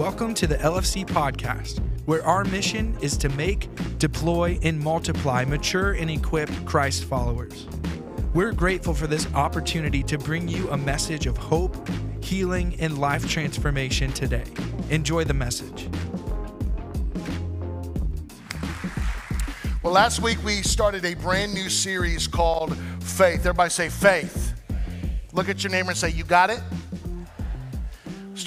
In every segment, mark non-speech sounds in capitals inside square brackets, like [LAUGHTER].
Welcome to the LFC podcast, where our mission is to make, deploy, and multiply mature and equipped Christ followers. We're grateful for this opportunity to bring you a message of hope, healing, and life transformation today. Enjoy the message. Well, last week we started a brand new series called Faith. Everybody say faith. Look at your neighbor and say, You got it?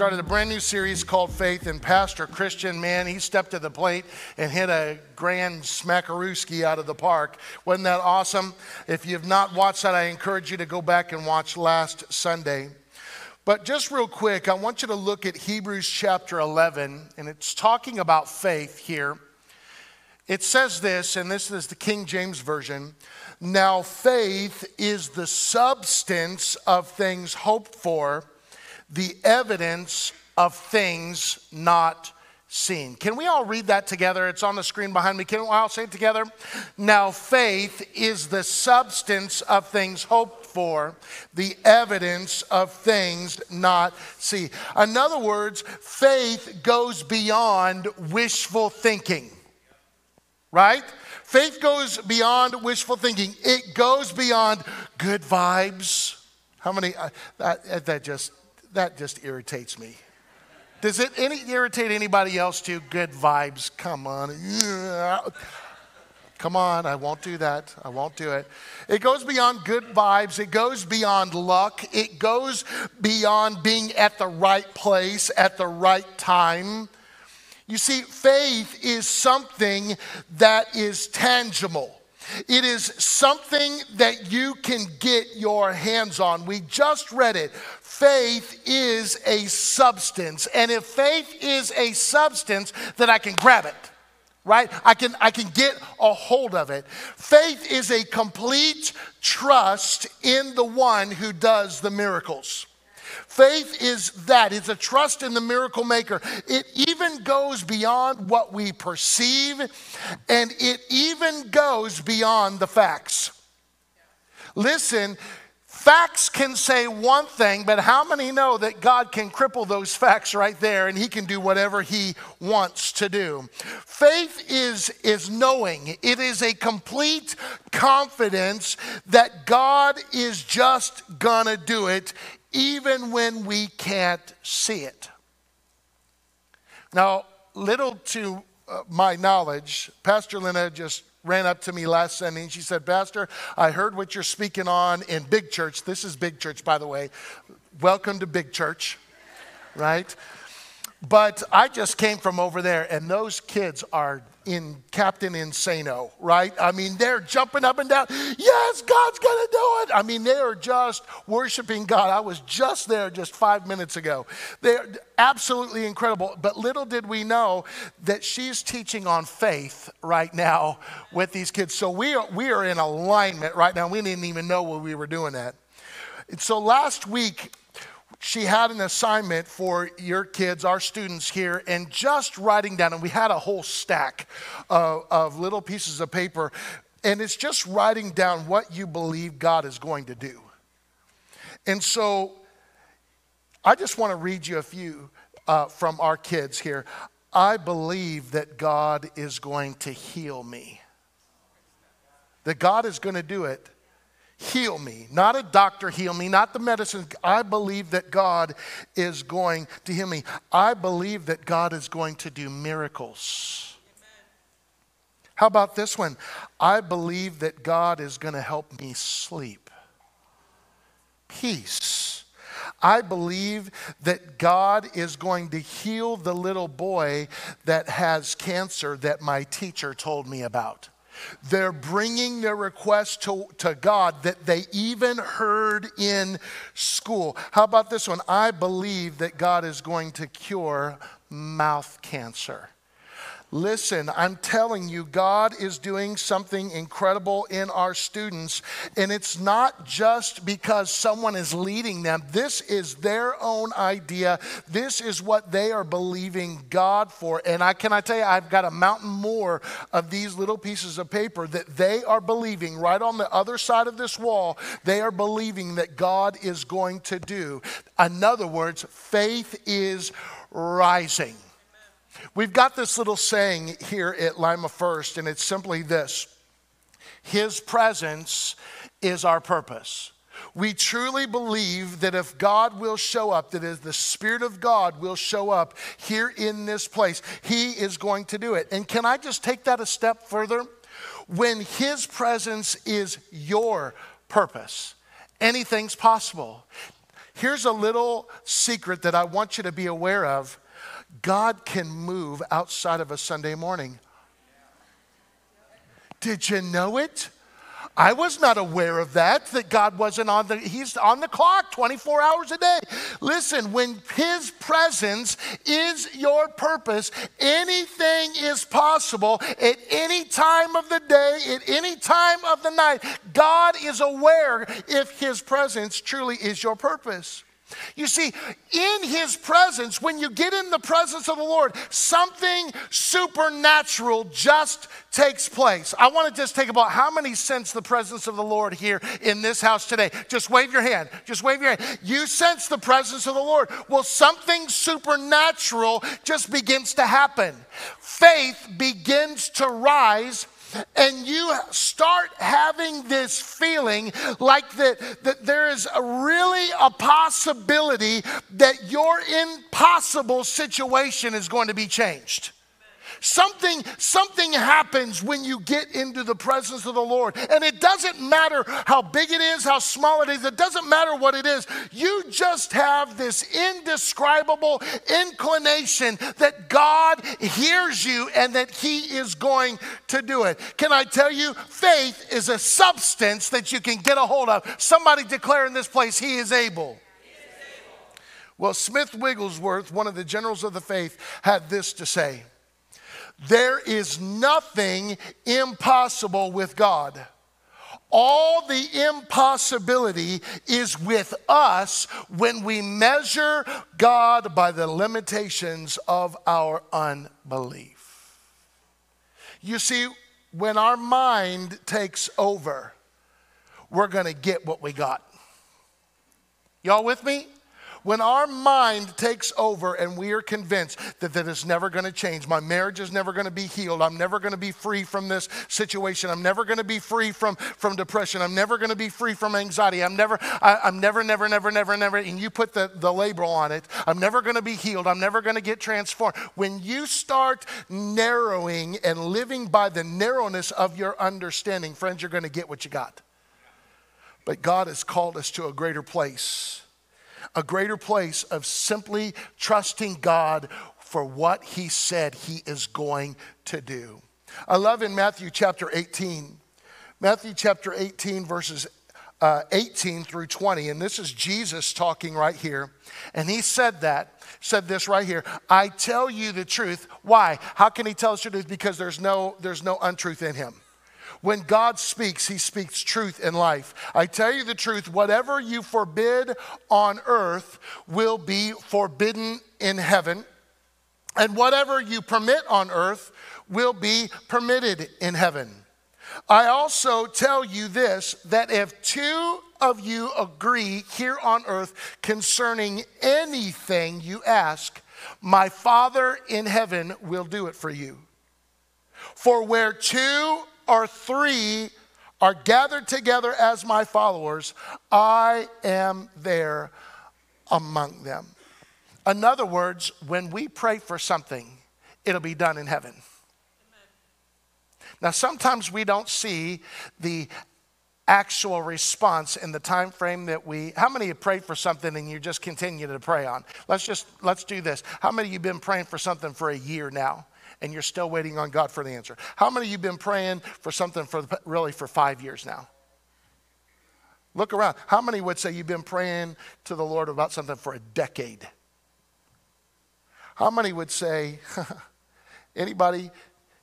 Started a brand new series called Faith, and Pastor Christian, man, he stepped to the plate and hit a grand smackarooski out of the park. Wasn't that awesome? If you have not watched that, I encourage you to go back and watch last Sunday. But just real quick, I want you to look at Hebrews chapter 11, and it's talking about faith here. It says this, and this is the King James Version Now faith is the substance of things hoped for the evidence of things not seen. Can we all read that together? It's on the screen behind me. Can we all say it together? Now, faith is the substance of things hoped for, the evidence of things not seen. In other words, faith goes beyond wishful thinking, right? Faith goes beyond wishful thinking, it goes beyond good vibes. How many? Uh, that, that just that just irritates me. Does it any, irritate anybody else too? Good vibes. Come on. Come on, I won't do that. I won't do it. It goes beyond good vibes. It goes beyond luck. It goes beyond being at the right place at the right time. You see, faith is something that is tangible. It is something that you can get your hands on. We just read it faith is a substance. And if faith is a substance, then I can grab it, right? I can, I can get a hold of it. Faith is a complete trust in the one who does the miracles. Faith is that. It's a trust in the miracle maker. It even goes beyond what we perceive, and it even goes beyond the facts. Listen, Facts can say one thing, but how many know that God can cripple those facts right there and He can do whatever He wants to do? Faith is, is knowing, it is a complete confidence that God is just gonna do it even when we can't see it. Now, little to uh, my knowledge, Pastor Lena just ran up to me last Sunday and she said, Pastor, I heard what you're speaking on in Big Church. This is Big Church, by the way. Welcome to Big Church, right? But I just came from over there, and those kids are in Captain Insano, right? I mean, they're jumping up and down. Yes, God's gonna do it. I mean, they are just worshiping God. I was just there just five minutes ago. They're absolutely incredible. But little did we know that she's teaching on faith right now with these kids. So we are, we are in alignment right now. We didn't even know what we were doing that. And so last week, she had an assignment for your kids, our students here, and just writing down, and we had a whole stack of, of, little pieces of paper, and it's just writing down what you believe God is going to do. And so I just want to read you a few uh, from our kids here. I believe that God is going to heal me, that God is going to do it heal me. Not a doctor heal me, not the medicine. I believe that God is going to heal me. I believe that God is going to do miracles. How about this one? I believe that God is going to help me sleep. Peace. I believe that God is going to heal the little boy that has cancer that my teacher told me about. They're bringing their request to, to God that they even heard in school. How about this one? I believe that God is going to cure mouth cancer. Listen, I'm telling you, God is doing something incredible in our students. And it's not just because someone is leading them, this is their own idea. This is what they are believing God for. And I can I tell you, I've got a mountain more of these little pieces of paper that they are believing right on the other side of this wall. They are believing that God is going to do. In other words, faith is rising. We've got this little saying here at Lima First, and it's simply this His presence is our purpose. We truly believe that if God will show up, that if the Spirit of God will show up here in this place, He is going to do it. And can I just take that a step further? When His presence is your purpose, anything's possible. Here's a little secret that I want you to be aware of God can move outside of a Sunday morning. Did you know it? I was not aware of that, that God wasn't on the, he's on the clock 24 hours a day. Listen, when his presence is your purpose, anything is possible at any time of the day, at any time of the night. God is aware if his presence truly is your purpose. You see, in his presence, when you get in the presence of the Lord, something supernatural just takes place. I want to just take about how many sense the presence of the Lord here in this house today. Just wave your hand. Just wave your hand. You sense the presence of the Lord. Well, something supernatural just begins to happen. Faith begins to rise and you start having this feeling like that, that there is a really a possibility that your impossible situation is going to be changed. Something, something happens when you get into the presence of the Lord. And it doesn't matter how big it is, how small it is, it doesn't matter what it is. You just have this indescribable inclination that God hears you and that He is going to do it. Can I tell you, faith is a substance that you can get a hold of. Somebody declare in this place, He is able. Well, Smith Wigglesworth, one of the generals of the faith, had this to say there is nothing impossible with God. All the impossibility is with us when we measure God by the limitations of our unbelief. You see, when our mind takes over, we're going to get what we got. Y'all with me? When our mind takes over and we are convinced that that is never going to change, my marriage is never going to be healed, I'm never going to be free from this situation, I'm never going to be free from, from depression, I'm never going to be free from anxiety, I'm never, I, am never, never, never, never, never, and you put the, the label on it, I'm never going to be healed, I'm never going to get transformed. When you start narrowing and living by the narrowness of your understanding, friends, you're going to get what you got. But God has called us to a greater place a greater place of simply trusting God for what He said He is going to do. I love in Matthew chapter 18, Matthew chapter 18, verses uh, 18 through 20, and this is Jesus talking right here. And he said that, said this right here I tell you the truth. Why? How can he tell us the truth? Because there's no, there's no untruth in him. When God speaks, He speaks truth in life. I tell you the truth, whatever you forbid on earth will be forbidden in heaven, and whatever you permit on earth will be permitted in heaven. I also tell you this that if two of you agree here on earth concerning anything you ask, my Father in heaven will do it for you. For where two or three are gathered together as my followers, I am there among them. In other words, when we pray for something, it'll be done in heaven. Now, sometimes we don't see the actual response in the time frame that we how many have prayed for something and you just continue to pray on let's just let's do this how many of you been praying for something for a year now and you're still waiting on God for the answer? How many of you been praying for something for really for five years now? Look around. How many would say you've been praying to the Lord about something for a decade? How many would say, [LAUGHS] anybody,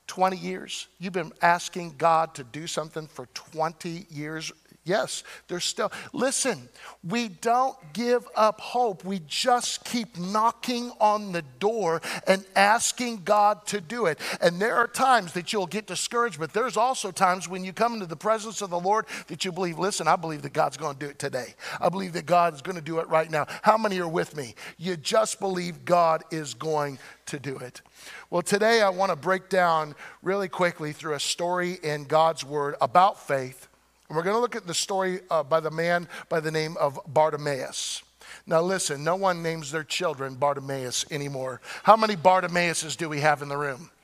20 years? You've been asking God to do something for 20 years? Yes, there's still. Listen, we don't give up hope. We just keep knocking on the door and asking God to do it. And there are times that you'll get discouraged, but there's also times when you come into the presence of the Lord that you believe, listen, I believe that God's going to do it today. I believe that God is going to do it right now. How many are with me? You just believe God is going to do it. Well, today I want to break down really quickly through a story in God's Word about faith and we're going to look at the story uh, by the man by the name of Bartimaeus. Now, listen, no one names their children Bartimaeus anymore. How many Bartimaeuses do we have in the room? [LAUGHS]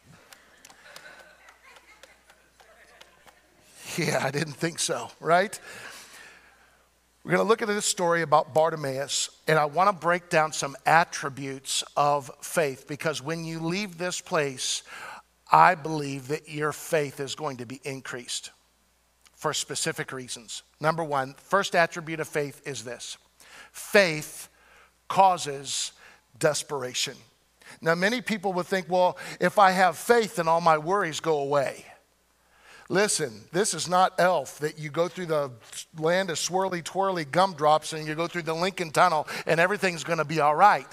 Yeah, I didn't think so, right? We're going to look at this story about Bartimaeus, and I want to break down some attributes of faith because when you leave this place, I believe that your faith is going to be increased for specific reasons. Number one, first attribute of faith is this faith causes desperation. Now, many people would think, well, if I have faith, then all my worries go away. Listen, this is not elf that you go through the land of swirly, twirly gumdrops and you go through the Lincoln Tunnel and everything's going to be all right.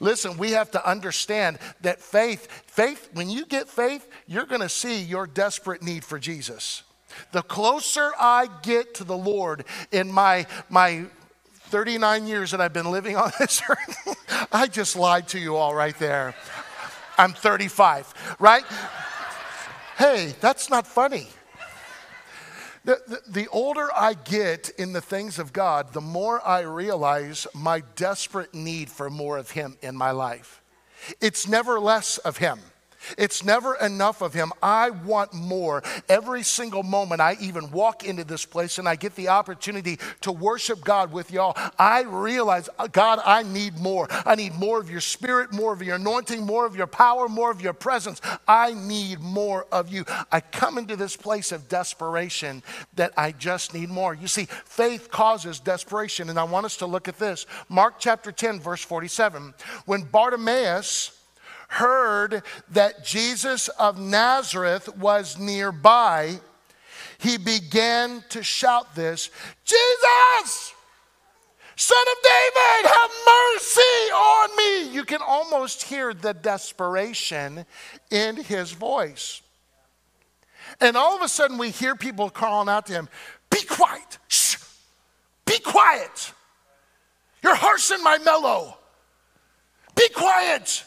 Listen, we have to understand that faith, faith, when you get faith, you're going to see your desperate need for Jesus. The closer I get to the Lord in my, my 39 years that I've been living on this [LAUGHS] earth, I just lied to you all right there. I'm 35, right? hey, that's not funny. The, the, the, older I get in the things of God, the more I realize my desperate need for more of Him in my life. It's never less of Him. It's never enough of Him. I want more. Every single moment I even walk into this place and I get the opportunity to worship God with y'all, I realize, uh, God, I need more. I need more of your spirit, more of your anointing, more of your power, more of your presence. I need more of you. I come into this place of desperation that I just need more. You see, faith causes desperation, and I want us to look at this. Mark chapter 10, verse 47. When Bartimaeus, heard that Jesus of Nazareth was nearby, he began to shout this Jesus, Son of David, have mercy on me. You can almost hear the desperation in his voice. And all of a sudden, we hear people calling out to him, Be quiet, shh, be quiet. You're harshing my mellow. Be quiet.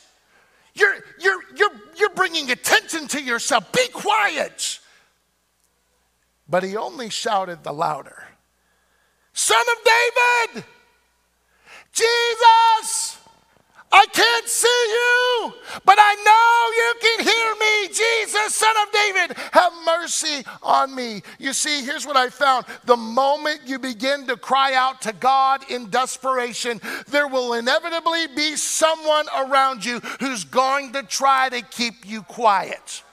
You're, you're, you're, you're bringing attention to yourself. Be quiet. But he only shouted the louder Son of David, Jesus, I can't see you, but I know you can hear me. Jesus, son of David, have mercy on me. You see, here's what I found. The moment you begin to cry out to God in desperation, there will inevitably be someone around you who's going to try to keep you quiet.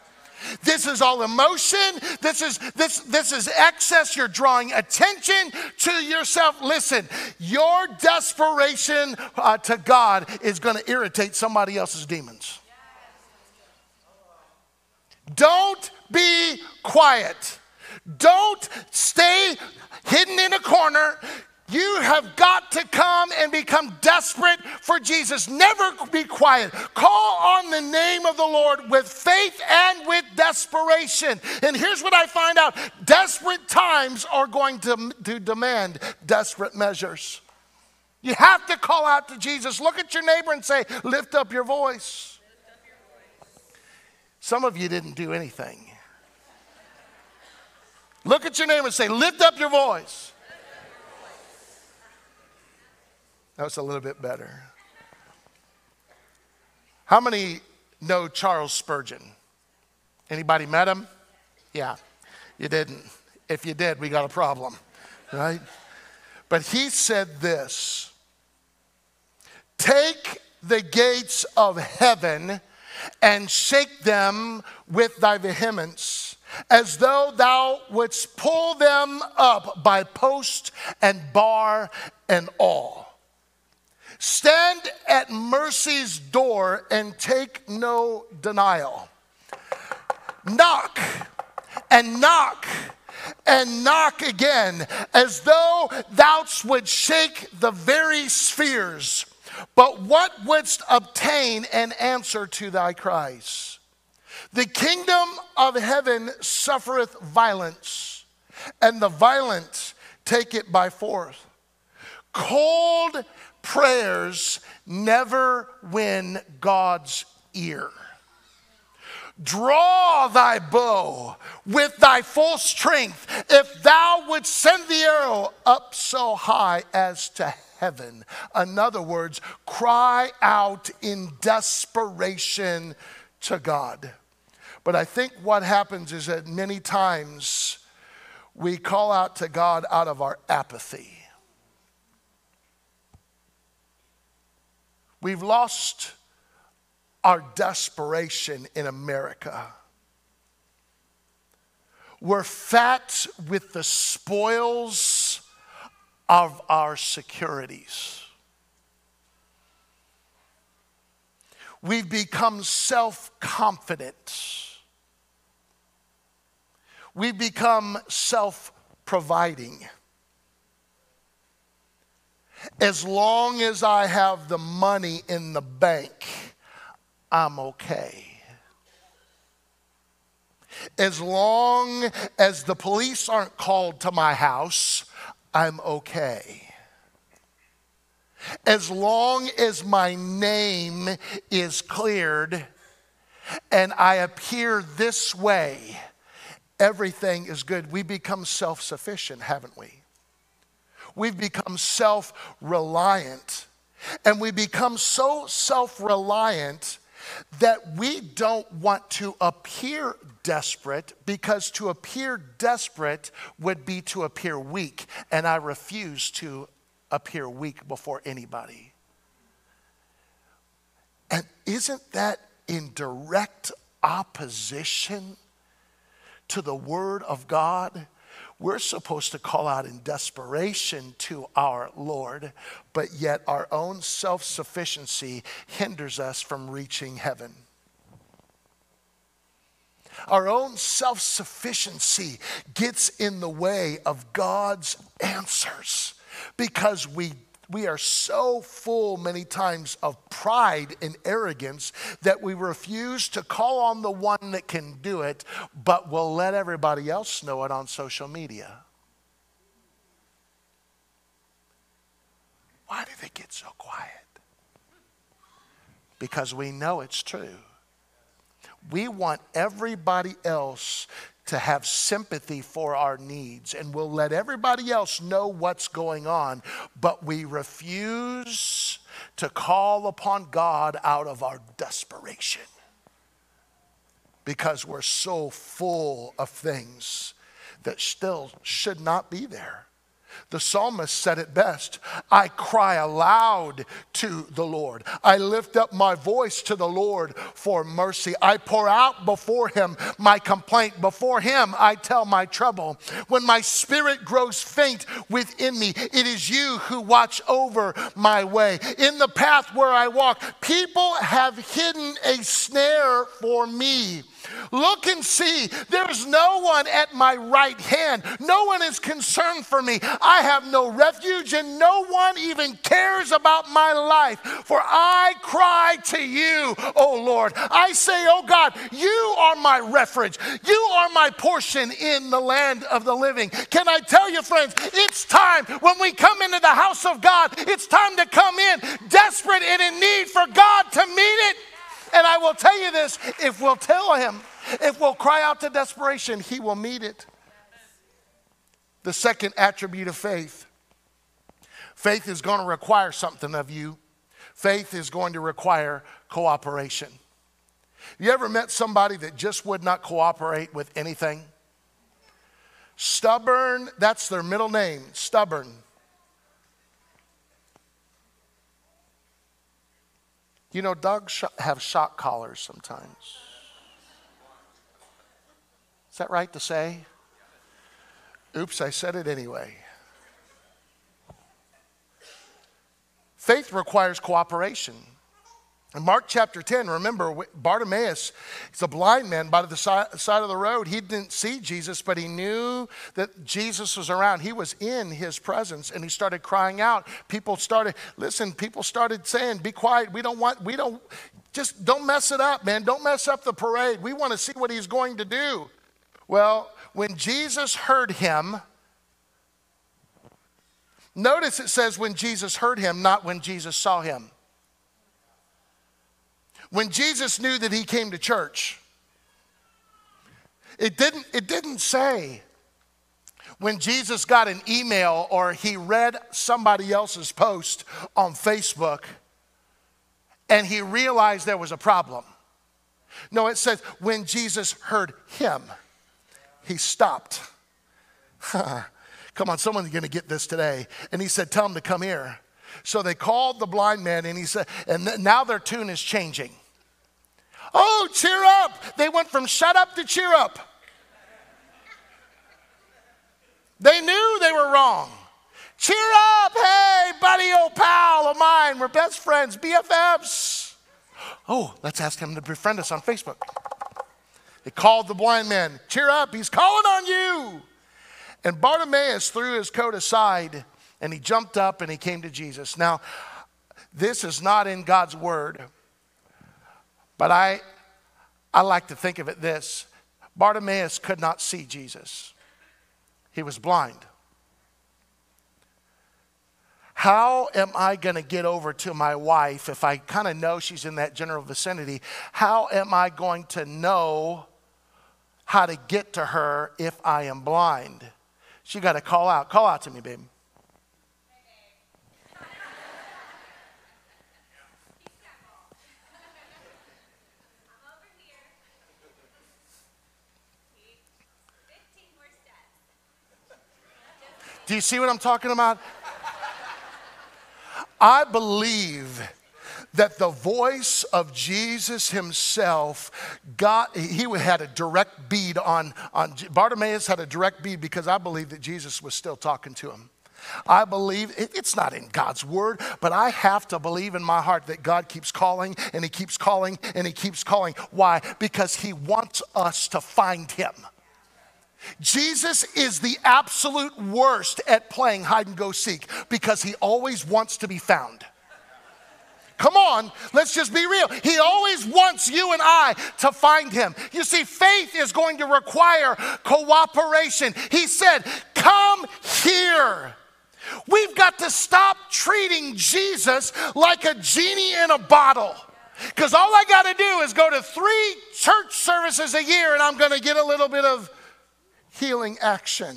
This is all emotion. This is this this is excess. You're drawing attention to yourself. Listen, your desperation uh, to God is going to irritate somebody else's demons. Don't be quiet. Don't stay hidden in a corner. You have got to come and become desperate for Jesus. Never be quiet. Call on the name of the Lord with faith and with desperation. And here's what I find out desperate times are going to, to demand desperate measures. You have to call out to Jesus. Look at your neighbor and say, Lift up your voice. Some of you didn't do anything. Look at your neighbor and say, Lift up your voice. That was a little bit better. How many know Charles Spurgeon? Anybody met him? Yeah, you didn't. If you did, we got a problem, right? But he said this Take the gates of heaven and shake them with thy vehemence, as though thou wouldst pull them up by post and bar and all. Stand at mercy's door and take no denial. Knock and knock and knock again, as though thou would shake the very spheres. But what wouldst obtain an answer to thy cries? The kingdom of heaven suffereth violence, and the violent take it by force. Cold prayers never win God's ear. Draw thy bow with thy full strength, if thou would send the arrow up so high as to heaven. In other words, cry out in desperation to God. But I think what happens is that many times we call out to God out of our apathy. We've lost our desperation in America. We're fat with the spoils of our securities. We've become self confident. We've become self providing. As long as I have the money in the bank, I'm okay. As long as the police aren't called to my house, I'm okay. As long as my name is cleared and I appear this way, everything is good. We become self sufficient, haven't we? We've become self reliant. And we become so self reliant that we don't want to appear desperate because to appear desperate would be to appear weak. And I refuse to appear weak before anybody. And isn't that in direct opposition to the Word of God? We're supposed to call out in desperation to our Lord, but yet our own self sufficiency hinders us from reaching heaven. Our own self sufficiency gets in the way of God's answers because we we are so full many times of pride and arrogance that we refuse to call on the one that can do it, but will let everybody else know it on social media. Why do they get so quiet? Because we know it's true. We want everybody else to have sympathy for our needs and we'll let everybody else know what's going on, but we refuse to call upon God out of our desperation because we're so full of things that still should not be there. The psalmist said it best I cry aloud to the Lord. I lift up my voice to the Lord for mercy. I pour out before him my complaint. Before him, I tell my trouble. When my spirit grows faint within me, it is you who watch over my way. In the path where I walk, people have hidden a snare for me. Look and see, there's no one at my right hand. No one is concerned for me. I have no refuge, and no one even cares about my life. For I cry to you, O Lord. I say, O God, you are my refuge. You are my portion in the land of the living. Can I tell you, friends, it's time when we come into the house of God, it's time to come in desperate and in need for God to meet it. And I will tell you this if we'll tell him, if we'll cry out to desperation, he will meet it. The second attribute of faith faith is going to require something of you, faith is going to require cooperation. You ever met somebody that just would not cooperate with anything? Stubborn, that's their middle name, stubborn. You know, dogs have shock collars sometimes. Is that right to say? Oops, I said it anyway. Faith requires cooperation. In Mark chapter 10, remember Bartimaeus, he's a blind man by the side of the road. He didn't see Jesus, but he knew that Jesus was around. He was in his presence and he started crying out. People started, listen, people started saying, Be quiet. We don't want, we don't, just don't mess it up, man. Don't mess up the parade. We want to see what he's going to do. Well, when Jesus heard him, notice it says when Jesus heard him, not when Jesus saw him. When Jesus knew that he came to church, it didn't, it didn't say when Jesus got an email or he read somebody else's post on Facebook and he realized there was a problem. No, it says when Jesus heard him, he stopped. [LAUGHS] come on, someone's gonna get this today. And he said, Tell him to come here. So they called the blind man and he said, and now their tune is changing. Oh, cheer up. They went from shut up to cheer up. They knew they were wrong. Cheer up. Hey, buddy, old pal of mine. We're best friends, BFFs. Oh, let's ask him to befriend us on Facebook. They called the blind man. Cheer up. He's calling on you. And Bartimaeus threw his coat aside and he jumped up and he came to Jesus. Now, this is not in God's word, but I, I like to think of it this Bartimaeus could not see Jesus, he was blind. How am I going to get over to my wife if I kind of know she's in that general vicinity? How am I going to know how to get to her if I am blind? She got to call out. Call out to me, babe. Do you see what I'm talking about? I believe that the voice of Jesus himself got, he had a direct bead on, on, Bartimaeus had a direct bead because I believe that Jesus was still talking to him. I believe it's not in God's word, but I have to believe in my heart that God keeps calling and He keeps calling and He keeps calling. Why? Because He wants us to find Him. Jesus is the absolute worst at playing hide and go seek because he always wants to be found. Come on, let's just be real. He always wants you and I to find him. You see, faith is going to require cooperation. He said, Come here. We've got to stop treating Jesus like a genie in a bottle. Because all I got to do is go to three church services a year and I'm going to get a little bit of healing action.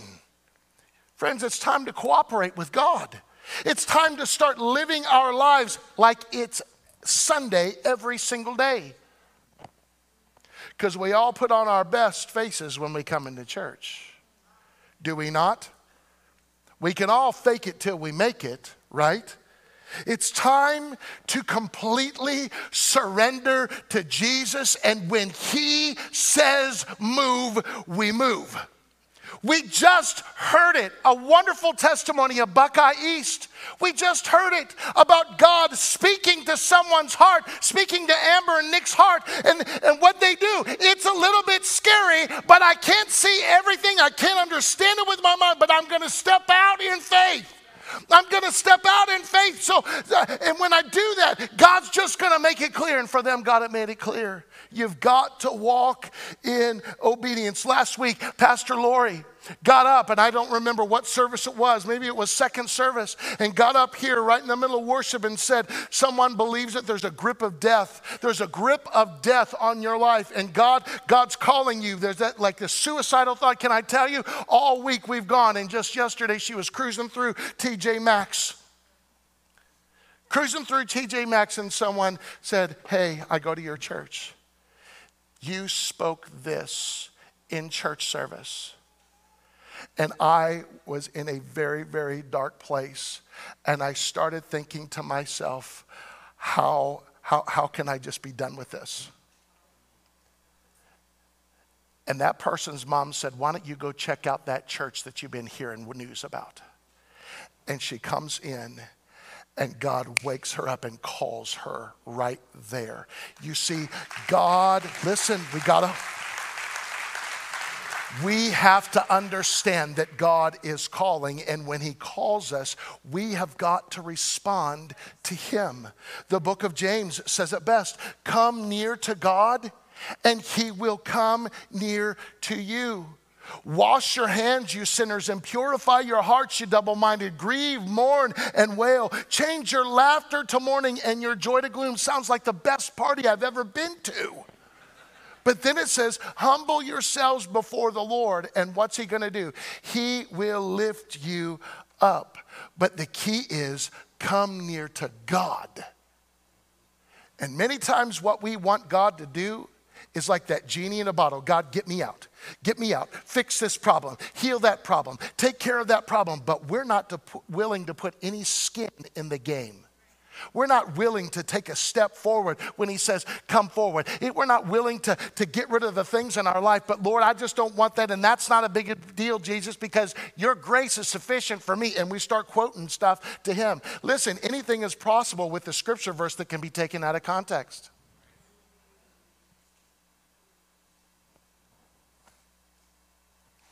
Friends, it's time to cooperate with God. It's time to start living our lives like it's Sunday every single day. Because we all put on our best faces when we come into church. Do we not? We can all fake it till we make it, right? It's time to completely surrender to Jesus, and when He says move, we move. We just heard it. A wonderful testimony of Buckeye East. We just heard it about God speaking to someone's heart, speaking to Amber and Nick's heart, and, and what they do. It's a little bit scary, but I can't see everything. I can't understand it with my mind, but I'm going to step out in faith. I'm going to step out in faith. So, uh, and when I do that, God's just going to make it clear. And for them, God had made it clear. You've got to walk in obedience. Last week, Pastor Lori got up, and I don't remember what service it was. Maybe it was second service, and got up here right in the middle of worship and said, Someone believes that there's a grip of death. There's a grip of death on your life, and God, God's calling you. There's that like the suicidal thought. Can I tell you? All week we've gone, and just yesterday she was cruising through TJ Maxx cruising through TJ Maxx and someone said, Hey, I go to your church. You spoke this in church service. And I was in a very, very dark place. And I started thinking to myself, how, how, how can I just be done with this? And that person's mom said, Why don't you go check out that church that you've been hearing news about? And she comes in and God wakes her up and calls her right there. You see, God, listen, we gotta. We have to understand that God is calling, and when He calls us, we have got to respond to Him. The book of James says it best come near to God, and He will come near to you. Wash your hands, you sinners, and purify your hearts, you double minded. Grieve, mourn, and wail. Change your laughter to mourning and your joy to gloom. Sounds like the best party I've ever been to. But then it says, humble yourselves before the Lord. And what's He going to do? He will lift you up. But the key is come near to God. And many times, what we want God to do is like that genie in a bottle God, get me out. Get me out. Fix this problem. Heal that problem. Take care of that problem. But we're not to put, willing to put any skin in the game. We're not willing to take a step forward when He says, Come forward. We're not willing to, to get rid of the things in our life, but Lord, I just don't want that. And that's not a big deal, Jesus, because your grace is sufficient for me. And we start quoting stuff to Him. Listen, anything is possible with the scripture verse that can be taken out of context.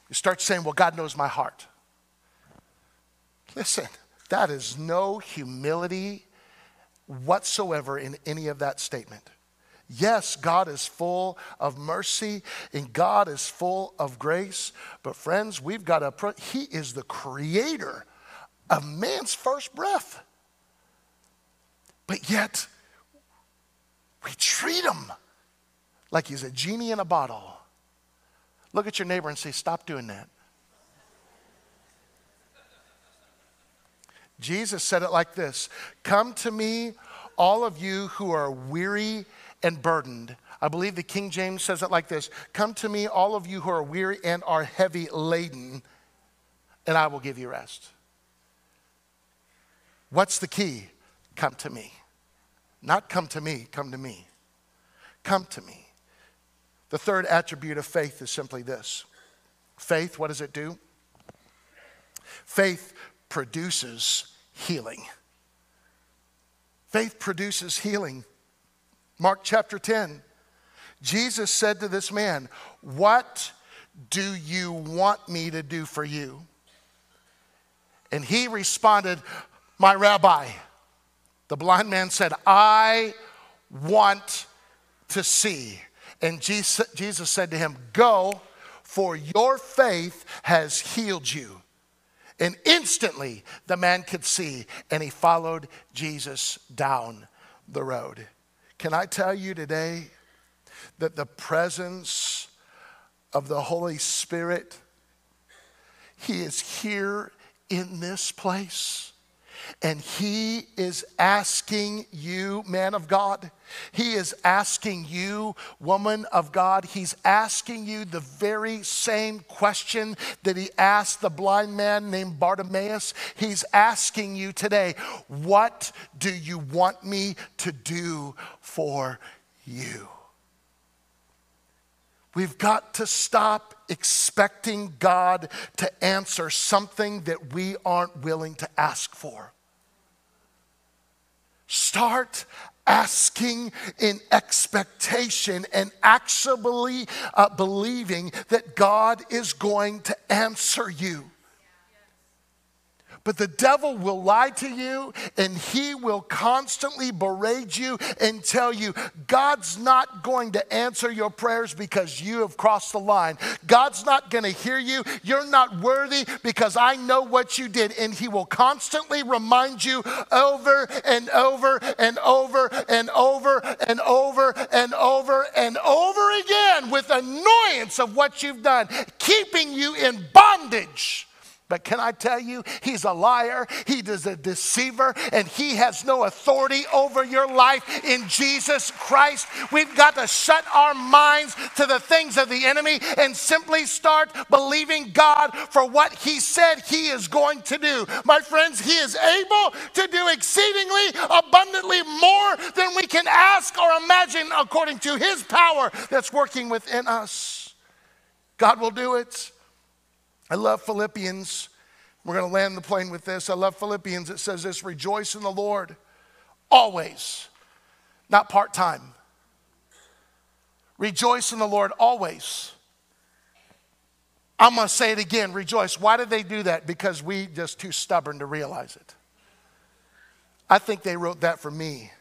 You start saying, Well, God knows my heart. Listen, that is no humility whatsoever in any of that statement. Yes, God is full of mercy and God is full of grace. But, friends, we've got to, He is the creator of man's first breath. But yet, we treat Him like He's a genie in a bottle. Look at your neighbor and say, Stop doing that. Jesus said it like this Come to me, all of you who are weary and burdened. I believe the King James says it like this Come to me, all of you who are weary and are heavy laden, and I will give you rest. What's the key? Come to me. Not come to me, come to me. Come to me. The third attribute of faith is simply this faith, what does it do? Faith produces healing. Faith produces healing. Mark chapter 10. Jesus said to this man, What do you want me to do for you? And he responded, My rabbi. The blind man said, I want to see. And Jesus, said to him, Go, for your faith has healed you. And instantly the man could see, and he followed Jesus down the road. Can I tell you today that the presence of the Holy Spirit, He is here in this place? And he is asking you, man of God, he is asking you, woman of God, he's asking you the very same question that he asked the blind man named Bartimaeus. He's asking you today, what do you want me to do for you? We've got to stop expecting God to answer something that we aren't willing to ask for. Start asking in expectation and actually uh, believing that God is going to answer you. But the devil will lie to you and he will constantly berate you and tell you God's not going to answer your prayers because you have crossed the line. God's not going to hear you. You're not worthy because I know what you did. And he will constantly remind you over and over and over and over and over and over and over again with annoyance of what you've done, keeping you in bondage. But can I tell you, he's a liar, he is a deceiver, and he has no authority over your life in Jesus Christ. We've got to shut our minds to the things of the enemy and simply start believing God for what he said he is going to do. My friends, he is able to do exceedingly abundantly more than we can ask or imagine according to his power that's working within us. God will do it. I love Philippians We're going to land the plane with this. I love Philippians. It says this rejoice in the Lord always, not part time. Rejoice in the Lord always. I'm going to say it again rejoice. Why did they do that? Because we just too stubborn to realize it. I think they wrote that for me.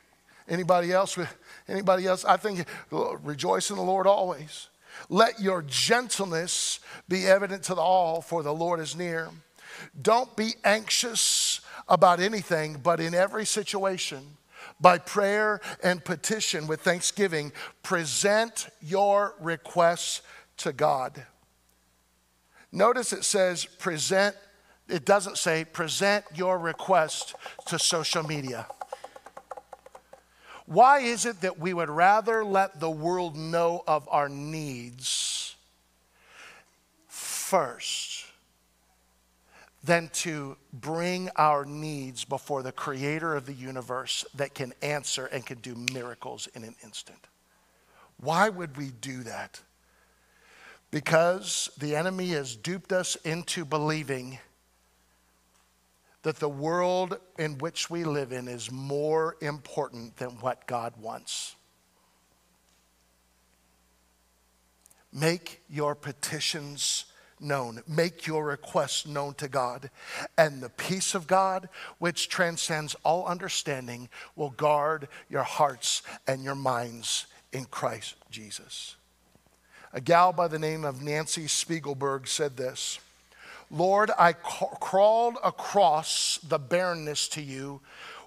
Anybody else? [LAUGHS] Anybody else? I think rejoice in the Lord always. Let your gentleness be evident to all, for the Lord is near. Don't be anxious about anything, but in every situation, by prayer and petition with thanksgiving, present your requests to God. Notice it says present, it doesn't say present your request to social media. Why is it that we would rather let the world know of our needs first than to bring our needs before the creator of the universe that can answer and can do miracles in an instant? Why would we do that? Because the enemy has duped us into believing that the world in which we live in is more important than what God wants. Make your petitions known. Make your requests known to God. And the peace of God, which transcends all understanding, will guard your hearts and your minds in Christ Jesus. A gal by the name of Nancy Spiegelberg said this Lord, I crawled across the barrenness to you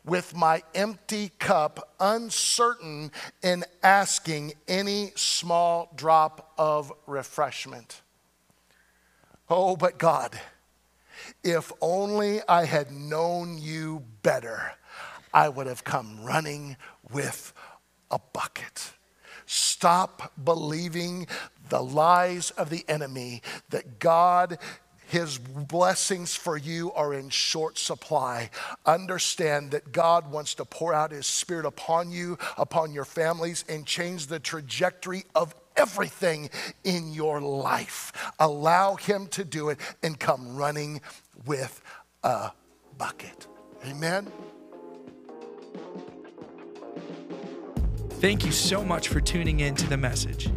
with my empty cup, uncertain in asking any small drop of refreshment. Oh, but God, if only I had known you better, I would have come running with a bucket. Stop believing the lies of the enemy that God his blessings for you are in short supply. Understand that God wants to pour out His Spirit upon you, upon your families, and change the trajectory of everything in your life. Allow Him to do it and come running with a bucket. Amen. Thank you so much for tuning in to the message.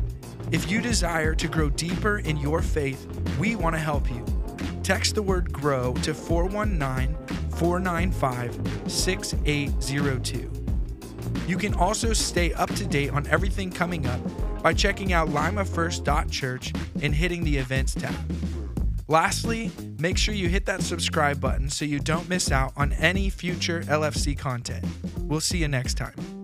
If you desire to grow deeper in your faith, we want to help you. Text the word GROW to 419 495 6802. You can also stay up to date on everything coming up by checking out limafirst.church and hitting the events tab. Lastly, make sure you hit that subscribe button so you don't miss out on any future LFC content. We'll see you next time.